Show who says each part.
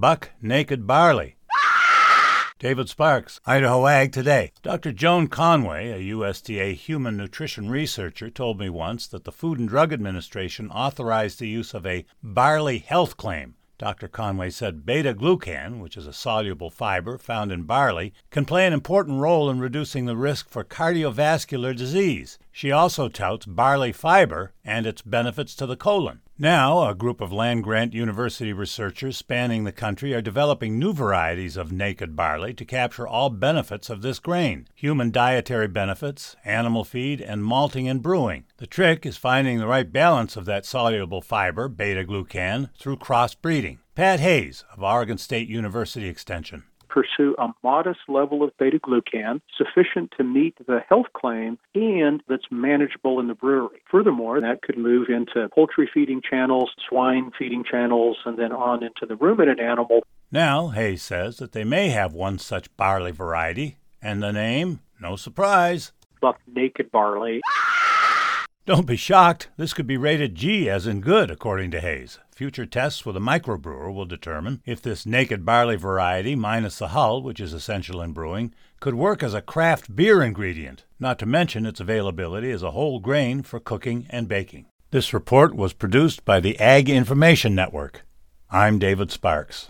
Speaker 1: buck naked barley. David Sparks, Idaho Ag Today. Dr. Joan Conway, a USDA human nutrition researcher, told me once that the Food and Drug Administration authorized the use of a barley health claim Dr. Conway said beta glucan, which is a soluble fiber found in barley, can play an important role in reducing the risk for cardiovascular disease. She also touts barley fiber and its benefits to the colon. Now, a group of land grant university researchers spanning the country are developing new varieties of naked barley to capture all benefits of this grain human dietary benefits, animal feed, and malting and brewing. The trick is finding the right balance of that soluble fiber, beta glucan, through crossbreeding. Pat Hayes of Oregon State University Extension
Speaker 2: pursue a modest level of beta glucan sufficient to meet the health claim and that's manageable in the brewery. Furthermore, that could move into poultry feeding channels, swine feeding channels, and then on into the ruminant animal.
Speaker 1: Now, Hayes says that they may have one such barley variety, and the name, no surprise,
Speaker 2: Buck Naked Barley.
Speaker 1: Don't be shocked. This could be rated G as in good, according to Hayes. Future tests with a microbrewer will determine if this naked barley variety, minus the hull, which is essential in brewing, could work as a craft beer ingredient, not to mention its availability as a whole grain for cooking and baking. This report was produced by the Ag Information Network. I'm David Sparks.